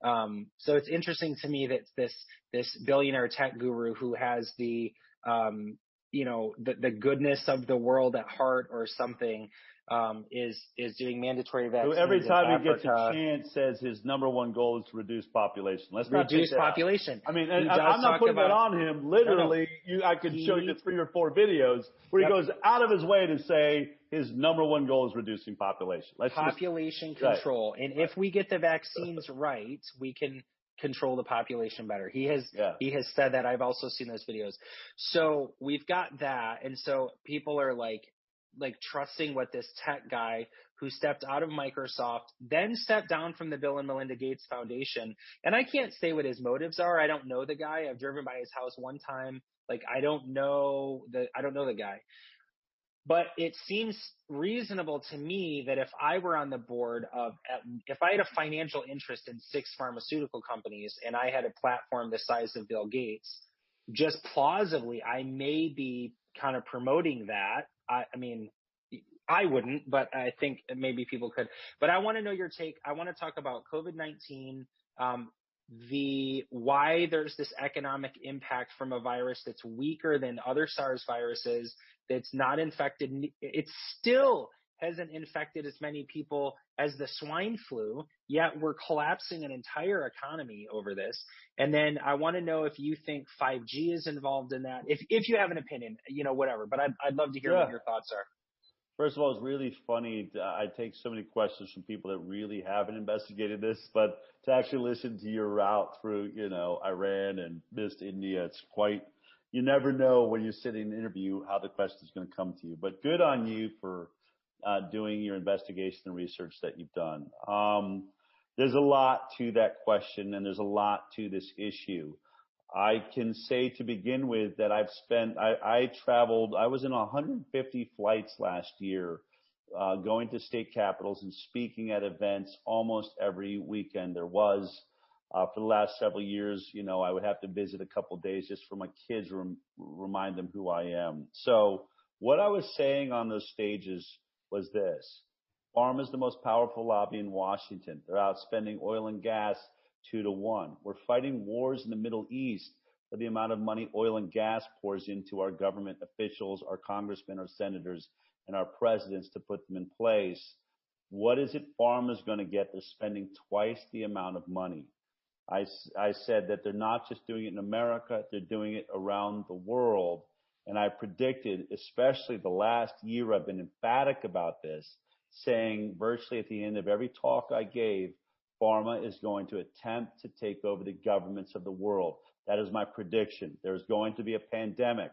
Um, so it's interesting to me that this this billionaire tech guru who has the um, you know the, the goodness of the world at heart or something um, is is doing mandatory vaccines. So every time he gets a chance, says his number one goal is to reduce population. Let's reduce population. I mean, I, am not putting that on him. Literally, no, no. you I could he, show you three or four videos where yep. he goes out of his way to say his number one goal is reducing population. Let's population just, control, right. and if we get the vaccines right, we can control the population better. He has yeah. he has said that. I've also seen those videos. So we've got that, and so people are like like trusting what this tech guy who stepped out of Microsoft, then stepped down from the Bill and Melinda Gates Foundation. And I can't say what his motives are. I don't know the guy. I've driven by his house one time. Like I don't know the I don't know the guy. But it seems reasonable to me that if I were on the board of, if I had a financial interest in six pharmaceutical companies and I had a platform the size of Bill Gates, just plausibly, I may be kind of promoting that. I, I mean, I wouldn't, but I think maybe people could. But I want to know your take. I want to talk about COVID 19, um, the why there's this economic impact from a virus that's weaker than other SARS viruses, that's not infected. It's still hasn't infected as many people as the swine flu, yet we're collapsing an entire economy over this. And then I want to know if you think 5G is involved in that. If if you have an opinion, you know, whatever. But I'd I'd love to hear yeah. what your thoughts are. First of all, it's really funny. I take so many questions from people that really haven't investigated this, but to actually listen to your route through, you know, Iran and missed India, it's quite. You never know when you're sitting in an interview how the question is going to come to you. But good on you for doing your investigation and research that you've done. Um, there's a lot to that question, and there's a lot to this issue. I can say to begin with that I've spent, I, I traveled, I was in 150 flights last year, uh, going to state capitals and speaking at events almost every weekend there was. Uh, for the last several years, you know, I would have to visit a couple days just for my kids, rem- remind them who I am. So what I was saying on those stages was this. Pharma is the most powerful lobby in Washington. They're out spending oil and gas two to one. We're fighting wars in the Middle East for the amount of money oil and gas pours into our government officials, our congressmen, our senators, and our presidents to put them in place. What is it pharma is going to get? They're spending twice the amount of money. I, I said that they're not just doing it in America, they're doing it around the world. And I predicted, especially the last year, I've been emphatic about this, saying virtually at the end of every talk I gave, pharma is going to attempt to take over the governments of the world. That is my prediction. There's going to be a pandemic.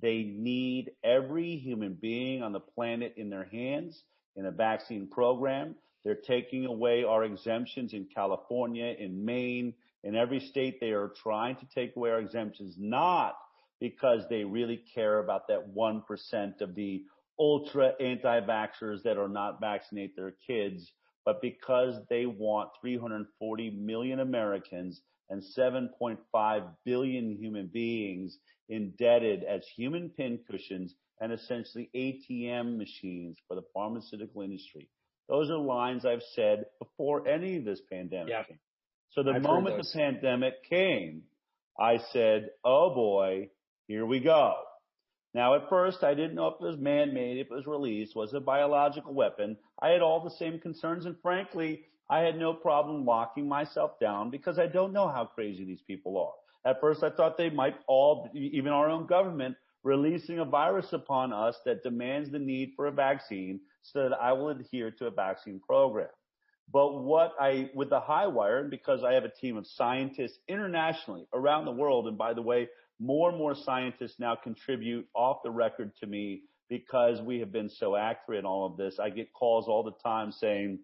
They need every human being on the planet in their hands in a vaccine program. They're taking away our exemptions in California, in Maine, in every state. They are trying to take away our exemptions, not because they really care about that 1% of the ultra anti-vaxxers that are not vaccinate their kids but because they want 340 million Americans and 7.5 billion human beings indebted as human pincushions and essentially ATM machines for the pharmaceutical industry. Those are lines I've said before any of this pandemic yeah. came. So the I've moment the pandemic came, I said, oh boy, here we go. Now, at first, I didn't know if it was man-made, if it was released, was it a biological weapon. I had all the same concerns, and frankly, I had no problem locking myself down because I don't know how crazy these people are. At first, I thought they might all, even our own government, releasing a virus upon us that demands the need for a vaccine so that I will adhere to a vaccine program. But what I, with the Highwire, and because I have a team of scientists internationally around the world, and by the way, more and more scientists now contribute off the record to me because we have been so accurate in all of this. I get calls all the time saying,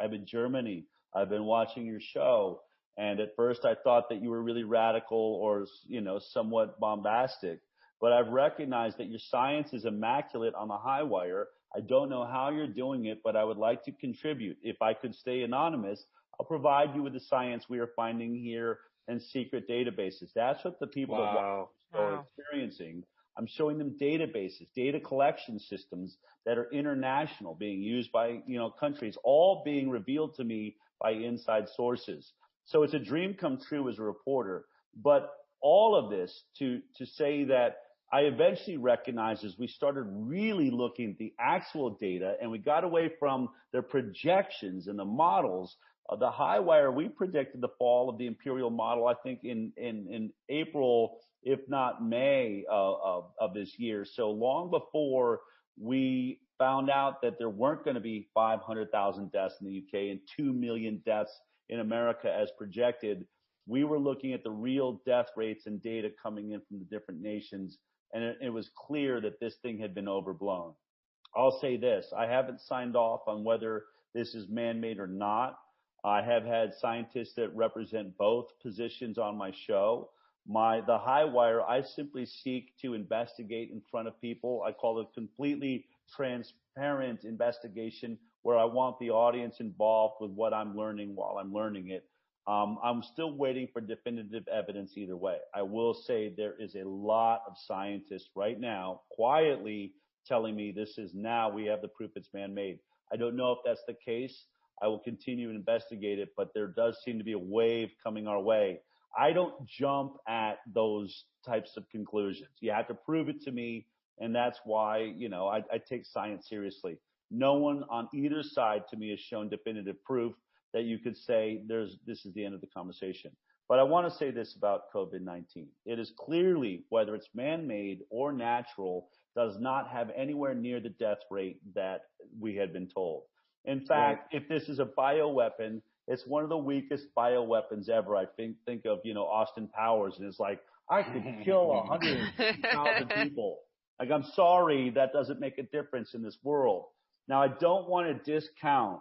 I'm in Germany. I've been watching your show. And at first I thought that you were really radical or, you know, somewhat bombastic, but I've recognized that your science is immaculate on the Highwire. I don't know how you're doing it, but I would like to contribute. If I could stay anonymous, I'll provide you with the science we are finding here and secret databases. That's what the people wow. are wow. experiencing. I'm showing them databases, data collection systems that are international, being used by you know countries, all being revealed to me by inside sources. So it's a dream come true as a reporter. But all of this to to say that I eventually recognized as we started really looking at the actual data and we got away from the projections and the models the Highwire, we predicted the fall of the imperial model, I think in, April, if not May uh, of, this year. So long before we found out that there weren't going to be 500,000 deaths in the UK and 2 million deaths in America as projected, we were looking at the real death rates and data coming in from the different nations. And it was clear that this thing had been overblown. I'll say this. I haven't signed off on whether this is man-made or not. I have had scientists that represent both positions on my show. My, the Highwire, I simply seek to investigate in front of people. I call it completely transparent investigation where I want the audience involved with what I'm learning while I'm learning it. Um, I'm still waiting for definitive evidence either way. I will say there is a lot of scientists right now quietly telling me this is now we have the proof it's man-made. I don't know if that's the case. I will continue to investigate it, but there does seem to be a wave coming our way. I don't jump at those types of conclusions. You have to prove it to me, and that's why, you know, I, I take science seriously. No one on either side to me has shown definitive proof that you could say there's this is the end of the conversation. But I want to say this about COVID-19. It is clearly, whether it's man-made or natural, does not have anywhere near the death rate that we had been told. In fact, right. if this is a bioweapon, it's one of the weakest bioweapons ever. I think think of you know Austin Powers, and it's like I could kill a hundred thousand [LAUGHS] people. Like I'm sorry, that doesn't make a difference in this world. Now I don't want to discount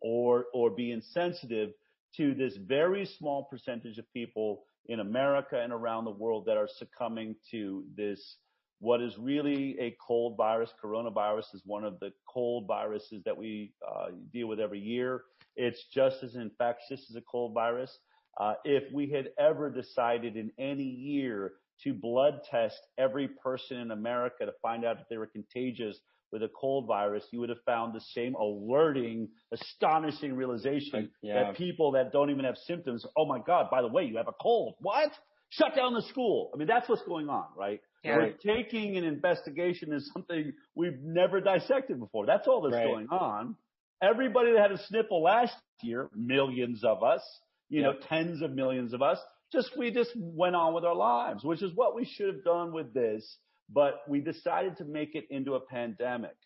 or or be insensitive to this very small percentage of people in America and around the world that are succumbing to this what is really a cold virus. Coronavirus is one of the cold viruses that we uh, deal with every year. It's just as infectious as a cold virus. Uh, if we had ever decided in any year to blood test every person in America to find out if they were contagious with a cold virus, you would have found the same alerting, astonishing realization yeah. that people that don't even have symptoms, oh my God, by the way, you have a cold. What? Shut down the school. I mean, that's what's going on, right? Yeah. We're taking an investigation as something we've never dissected before. That's all that's right. going on. Everybody that had a sniffle last year, millions of us, you yep. know, tens of millions of us, just we just went on with our lives, which is what we should have done with this, but we decided to make it into a pandemic.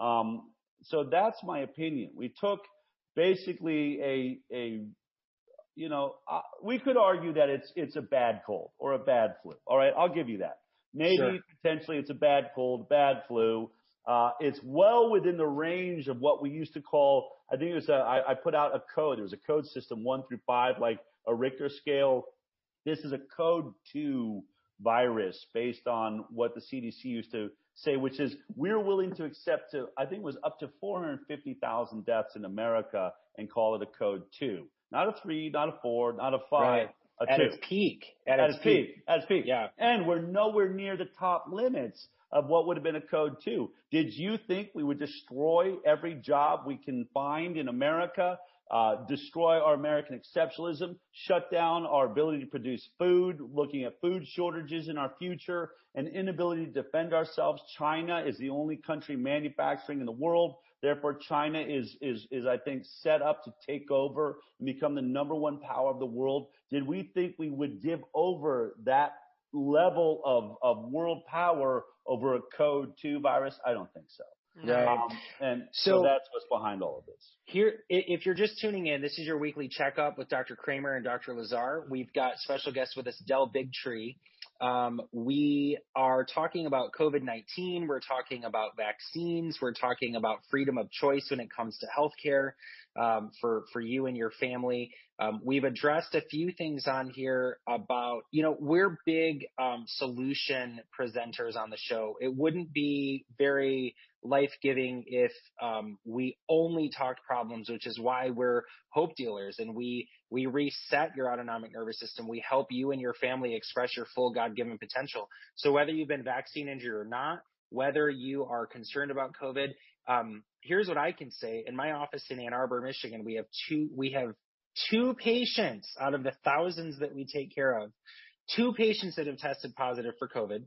Um, so that's my opinion. We took basically a a you know, uh, we could argue that it's it's a bad cold or a bad flu. All right, I'll give you that. Maybe sure. potentially it's a bad cold, bad flu. Uh, it's well within the range of what we used to call, I think it was a, I, I put out a code. There was a code system one through five, like a Richter scale. This is a code two virus based on what the CDC used to say, which is we're willing to accept to, I think it was up to 450,000 deaths in America and call it a code two. Not a three, not a four, not a five. Right at its peak. At, at its, its peak. peak. At its peak. Yeah. And we're nowhere near the top limits of what would have been a code two. Did you think we would destroy every job we can find in America? Uh, destroy our American exceptionalism, shut down our ability to produce food, looking at food shortages in our future, and inability to defend ourselves. China is the only country manufacturing in the world Therefore, China is, is, is, I think, set up to take over and become the number one power of the world. Did we think we would give over that level of, of world power over a code two virus? I don't think so. Right. Um, and so, So- that's what's behind all of this. Here, if you're just tuning in, this is your weekly checkup with Dr. Kramer and Dr. Lazar. We've got special guests with us, Del Bigtree. Um, we are talking about COVID-19. We're talking about vaccines. We're talking about freedom of choice when it comes to healthcare um, for for you and your family. Um, we've addressed a few things on here about, you know, we're big um, solution presenters on the show. It wouldn't be very life giving if um, we only talked problems, which is why we're hope dealers and we we reset your autonomic nervous system. We help you and your family express your full God given potential. So whether you've been vaccine injured or not, whether you are concerned about COVID, um, here's what I can say. In my office in Ann Arbor, Michigan, we have two we have two patients out of the thousands that we take care of, two patients that have tested positive for COVID.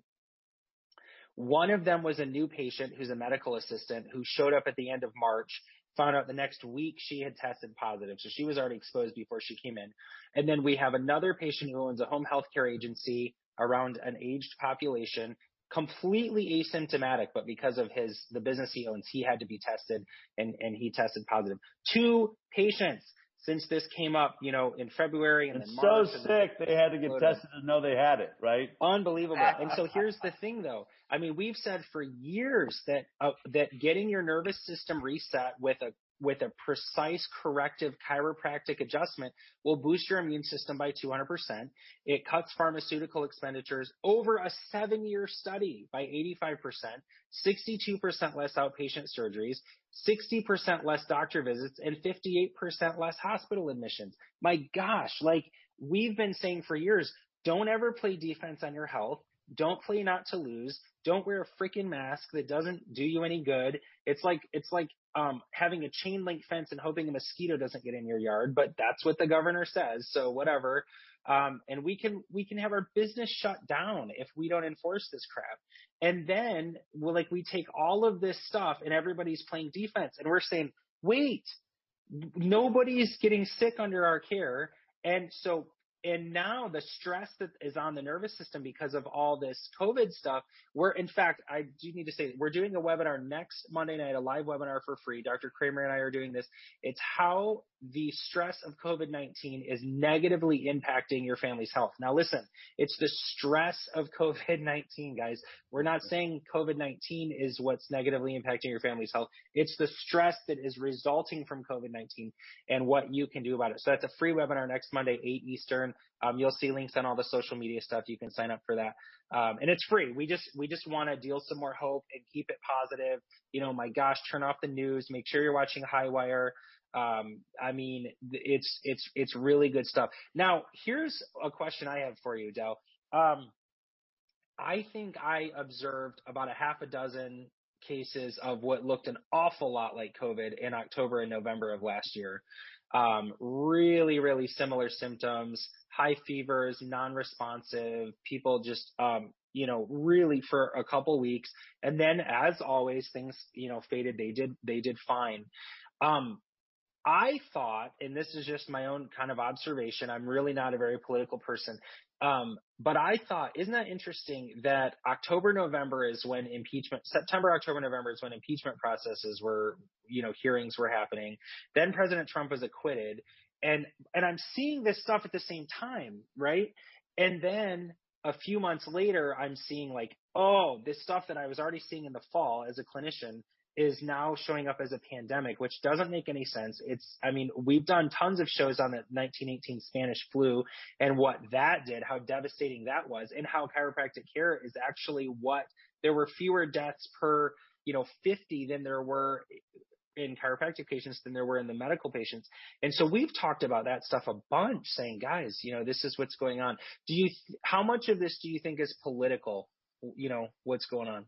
One of them was a new patient who's a medical assistant who showed up at the end of March, found out the next week she had tested positive. So she was already exposed before she came in. And then we have another patient who owns a home health care agency around an aged population, completely asymptomatic, but because of his, the business he owns, he had to be tested and, and he tested positive. Two patients since this came up, you know, in February and It's then so March. and sick they had to get Florida. tested to know they had it, right? Unbelievable. And so [LAUGHS] here's the thing though. I mean, we've said for years that uh, that getting your nervous system reset with a with a precise corrective chiropractic adjustment will boost your immune system by 200%. It cuts pharmaceutical expenditures over a 7-year study by 85%, 62% less outpatient surgeries, 60% less doctor visits and 58% less hospital admissions. My gosh, like we've been saying for years, don't ever play defense on your health. Don't play not to lose. Don't wear a freaking mask that doesn't do you any good. It's like it's like um, having a chain link fence and hoping a mosquito doesn't get in your yard, but that's what the governor says. So whatever. Um, and we can we can have our business shut down if we don't enforce this crap. And then well, like we take all of this stuff and everybody's playing defense, and we're saying, wait, nobody's getting sick under our care, and so and now the stress that is on the nervous system because of all this COVID stuff, we're in fact, I do need to say we're doing a webinar next Monday night, a live webinar for free. Dr. Kramer and I are doing this. It's how the stress of COVID-19 is negatively impacting your family's health. Now listen, it's the stress of [LAUGHS] COVID-19, guys. We're not saying COVID-19 is what's negatively impacting your family's health. It's the stress that is resulting from COVID-19 and what you can do about it. So that's a free webinar next Monday, 8 Eastern. Um, you'll see links on all the social media stuff. You can sign up for that. Um, and it's free. We just, we just want to deal some more hope and keep it positive. You know, my gosh, turn off the news. Make sure you're watching Highwire. Um, I mean, it's, it's, it's really good stuff. Now, here's a question I have for you, Del. Um, I think I observed about a half a dozen cases of what looked an awful lot like COVID in October and November of last year. Um, really, really similar symptoms, high fevers, non-responsive, people just, um, you know, really for a couple weeks. And then as always, things, you know, faded. They did, they did fine. Um, I thought, and this is just my own kind of observation, I'm really not a very political person. Um, but I thought, isn't that interesting that October, November is when impeachment, September, October, November is when impeachment processes were, you know, hearings were happening. Then President Trump was acquitted. And, and I'm seeing this stuff at the same time, right? And then a few months later, I'm seeing like, oh, this stuff that I was already seeing in the fall as a clinician is now showing up as a pandemic, which doesn't make any sense. It's, I mean, we've done tons of shows on the 1918 Spanish flu and what that did, how devastating that was, and how chiropractic care is actually what there were fewer deaths per, you know, 50 than there were in chiropractic patients than there were in the medical patients. And so we've talked about that stuff a bunch saying, guys, you know, this is what's going on. Do you, how much of this do you think is political? You know, what's going on?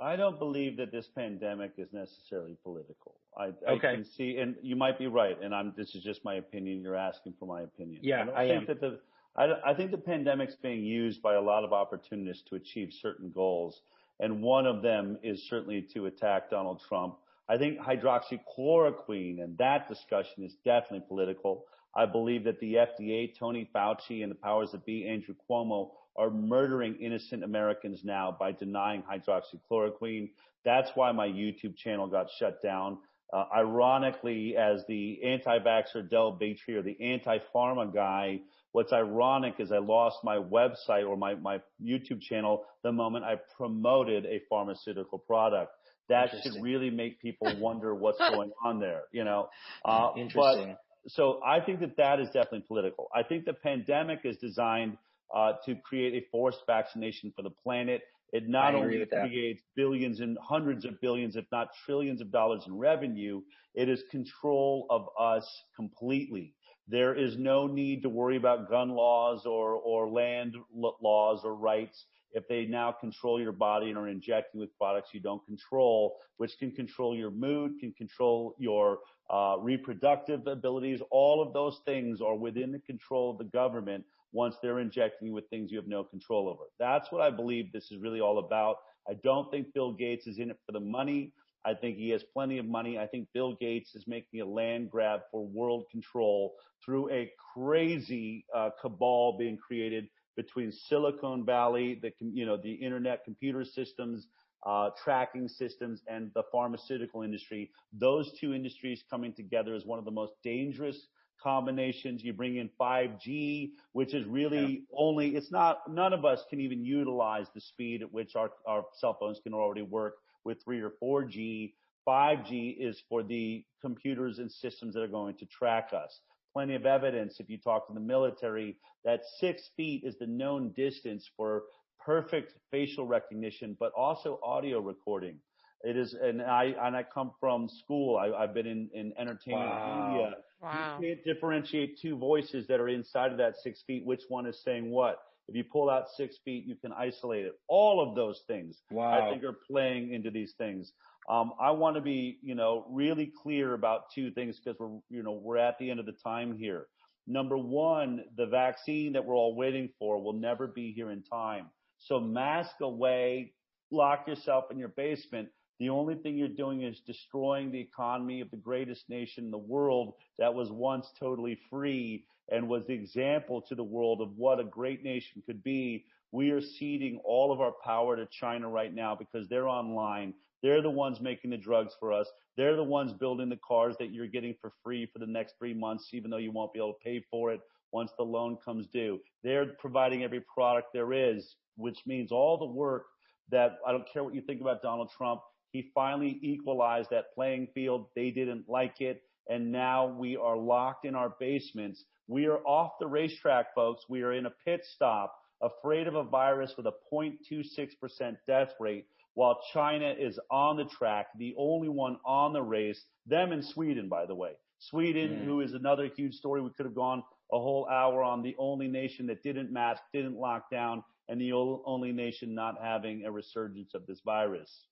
I don't believe that this pandemic is necessarily political. I, I can see, and you might be right. And I'm. This is just my opinion. You're asking for my opinion. Yeah, I, I think am. That the, I, I think the pandemic's being used by a lot of opportunists to achieve certain goals, and one of them is certainly to attack Donald Trump. I think hydroxychloroquine and that discussion is definitely political. I believe that the FDA, Tony Fauci, and the powers that be, Andrew Cuomo, are murdering innocent Americans now by denying hydroxychloroquine. That's why my YouTube channel got shut down. Uh, ironically, as the anti-vaxxer Del Bigtree or the anti-pharma guy, what's ironic is I lost my website or my, my YouTube channel the moment I promoted a pharmaceutical product. That should really make people [LAUGHS] wonder what's going on there, you know. Uh, Interesting. But, so I think that that is definitely political. I think the pandemic is designed uh, to create a forced vaccination for the planet. It not only creates billions and hundreds of billions, if not trillions of dollars in revenue, it is control of us completely. There is no need to worry about gun laws or, or land laws or rights if they now control your body and are injecting with products you don't control, which can control your mood, can control your uh, reproductive abilities. All of those things are within the control of the government once they're injecting you with things you have no control over. That's what I believe this is really all about. I don't think Bill Gates is in it for the money. I think he has plenty of money. I think Bill Gates is making a land grab for world control through a crazy uh, cabal being created between Silicon Valley, the you know the internet computer systems, uh, tracking systems, and the pharmaceutical industry. Those two industries coming together is one of the most dangerous combinations. You bring in 5G, which is really yeah. only, it's not, none of us can even utilize the speed at which our, our cell phones can already work with 3 or 4G. 5G is for the computers and systems that are going to track us. Plenty of evidence, if you talk to the military, that six feet is the known distance for perfect facial recognition, but also audio recording. It is, and I and I come from school. I, have been in in entertainment wow. media. Wow. You can't differentiate two voices that are inside of that six feet. Which one is saying what? If you pull out six feet, you can isolate it. All of those things, wow. I think, are playing into these things. Um, I want to be, you know, really clear about two things because we're, you know, we're at the end of the time here. Number one, the vaccine that we're all waiting for will never be here in time. So mask away, lock yourself in your basement the only thing you're doing is destroying the economy of the greatest nation in the world that was once totally free and was the example to the world of what a great nation could be. We are ceding all of our power to China right now because they're online. They're the ones making the drugs for us. They're the ones building the cars that you're getting for free for the next three months, even though you won't be able to pay for it once the loan comes due. They're providing every product there is, which means all the work that I don't care what you think about Donald Trump. He finally equalized that playing field. They didn't like it. And now we are locked in our basements. We are off the racetrack, folks. We are in a pit stop, afraid of a virus with a 0.26% death rate, while China is on the track, the only one on the race, them in Sweden, by the way. Sweden, mm. who is another huge story. We could have gone a whole hour on the only nation that didn't mask, didn't lock down, and the only nation not having a resurgence of this virus.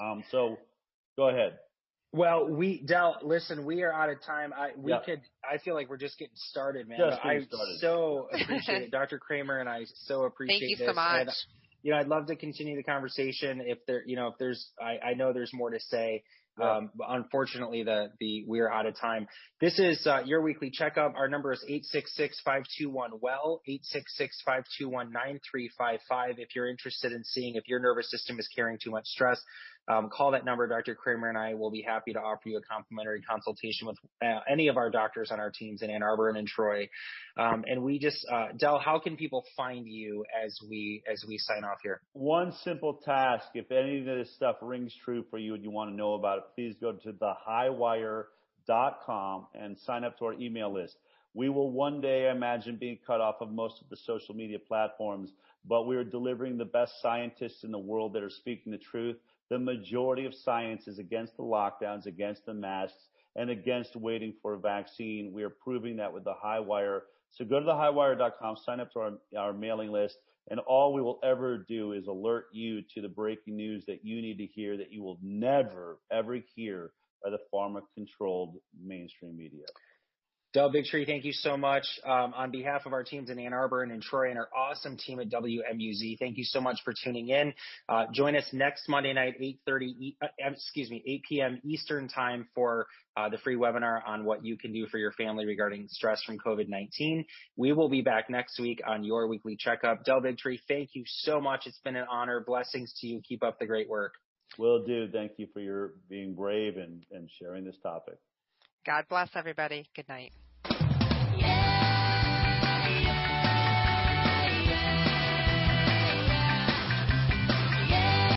Um, so go ahead. Well, we Del, listen, we are out of time. I we yep. could. I feel like we're just getting started, man. Just I started. so [LAUGHS] appreciate it, Dr. Kramer, and I so appreciate. Thank you this. so much. And, you know, I'd love to continue the conversation. If there, you know, if there's, I, I know there's more to say. Um, unfortunately, the the we're out of time. This is uh, your weekly checkup. Our number is eight six six five two one well eight six six five two one nine three five five. If you're interested in seeing if your nervous system is carrying too much stress, um, call that number. Dr. Kramer and I will be happy to offer you a complimentary consultation with uh, any of our doctors on our teams in Ann Arbor and in Troy. Um, and we just, uh, Del, how can people find you as we as we sign off here? One simple task. If any of this stuff rings true for you and you want to know about it, please go to thehighwire.com and sign up to our email list. We will one day I imagine being cut off of most of the social media platforms, but we are delivering the best scientists in the world that are speaking the truth the majority of science is against the lockdowns, against the masks, and against waiting for a vaccine. We are proving that with the Highwire. So go to thehighwire.com, sign up to our, our mailing list, and all we will ever do is alert you to the breaking news that you need to hear that you will never, ever hear by the pharma controlled mainstream media. Del Bigtree, thank you so much. Um, on behalf of our teams in Ann Arbor and in Troy and our awesome team at WMUZ, thank you so much for tuning in. Uh, join us next Monday night, 8.30, uh, excuse me, 8 p.m. Eastern time for uh, the free webinar on what you can do for your family regarding stress from COVID-19. We will be back next week on your weekly checkup. Del Bigtree, thank you so much. It's been an honor. Blessings to you. Keep up the great work. Will do. Thank you for your being brave and, and sharing this topic. God bless everybody. Good night.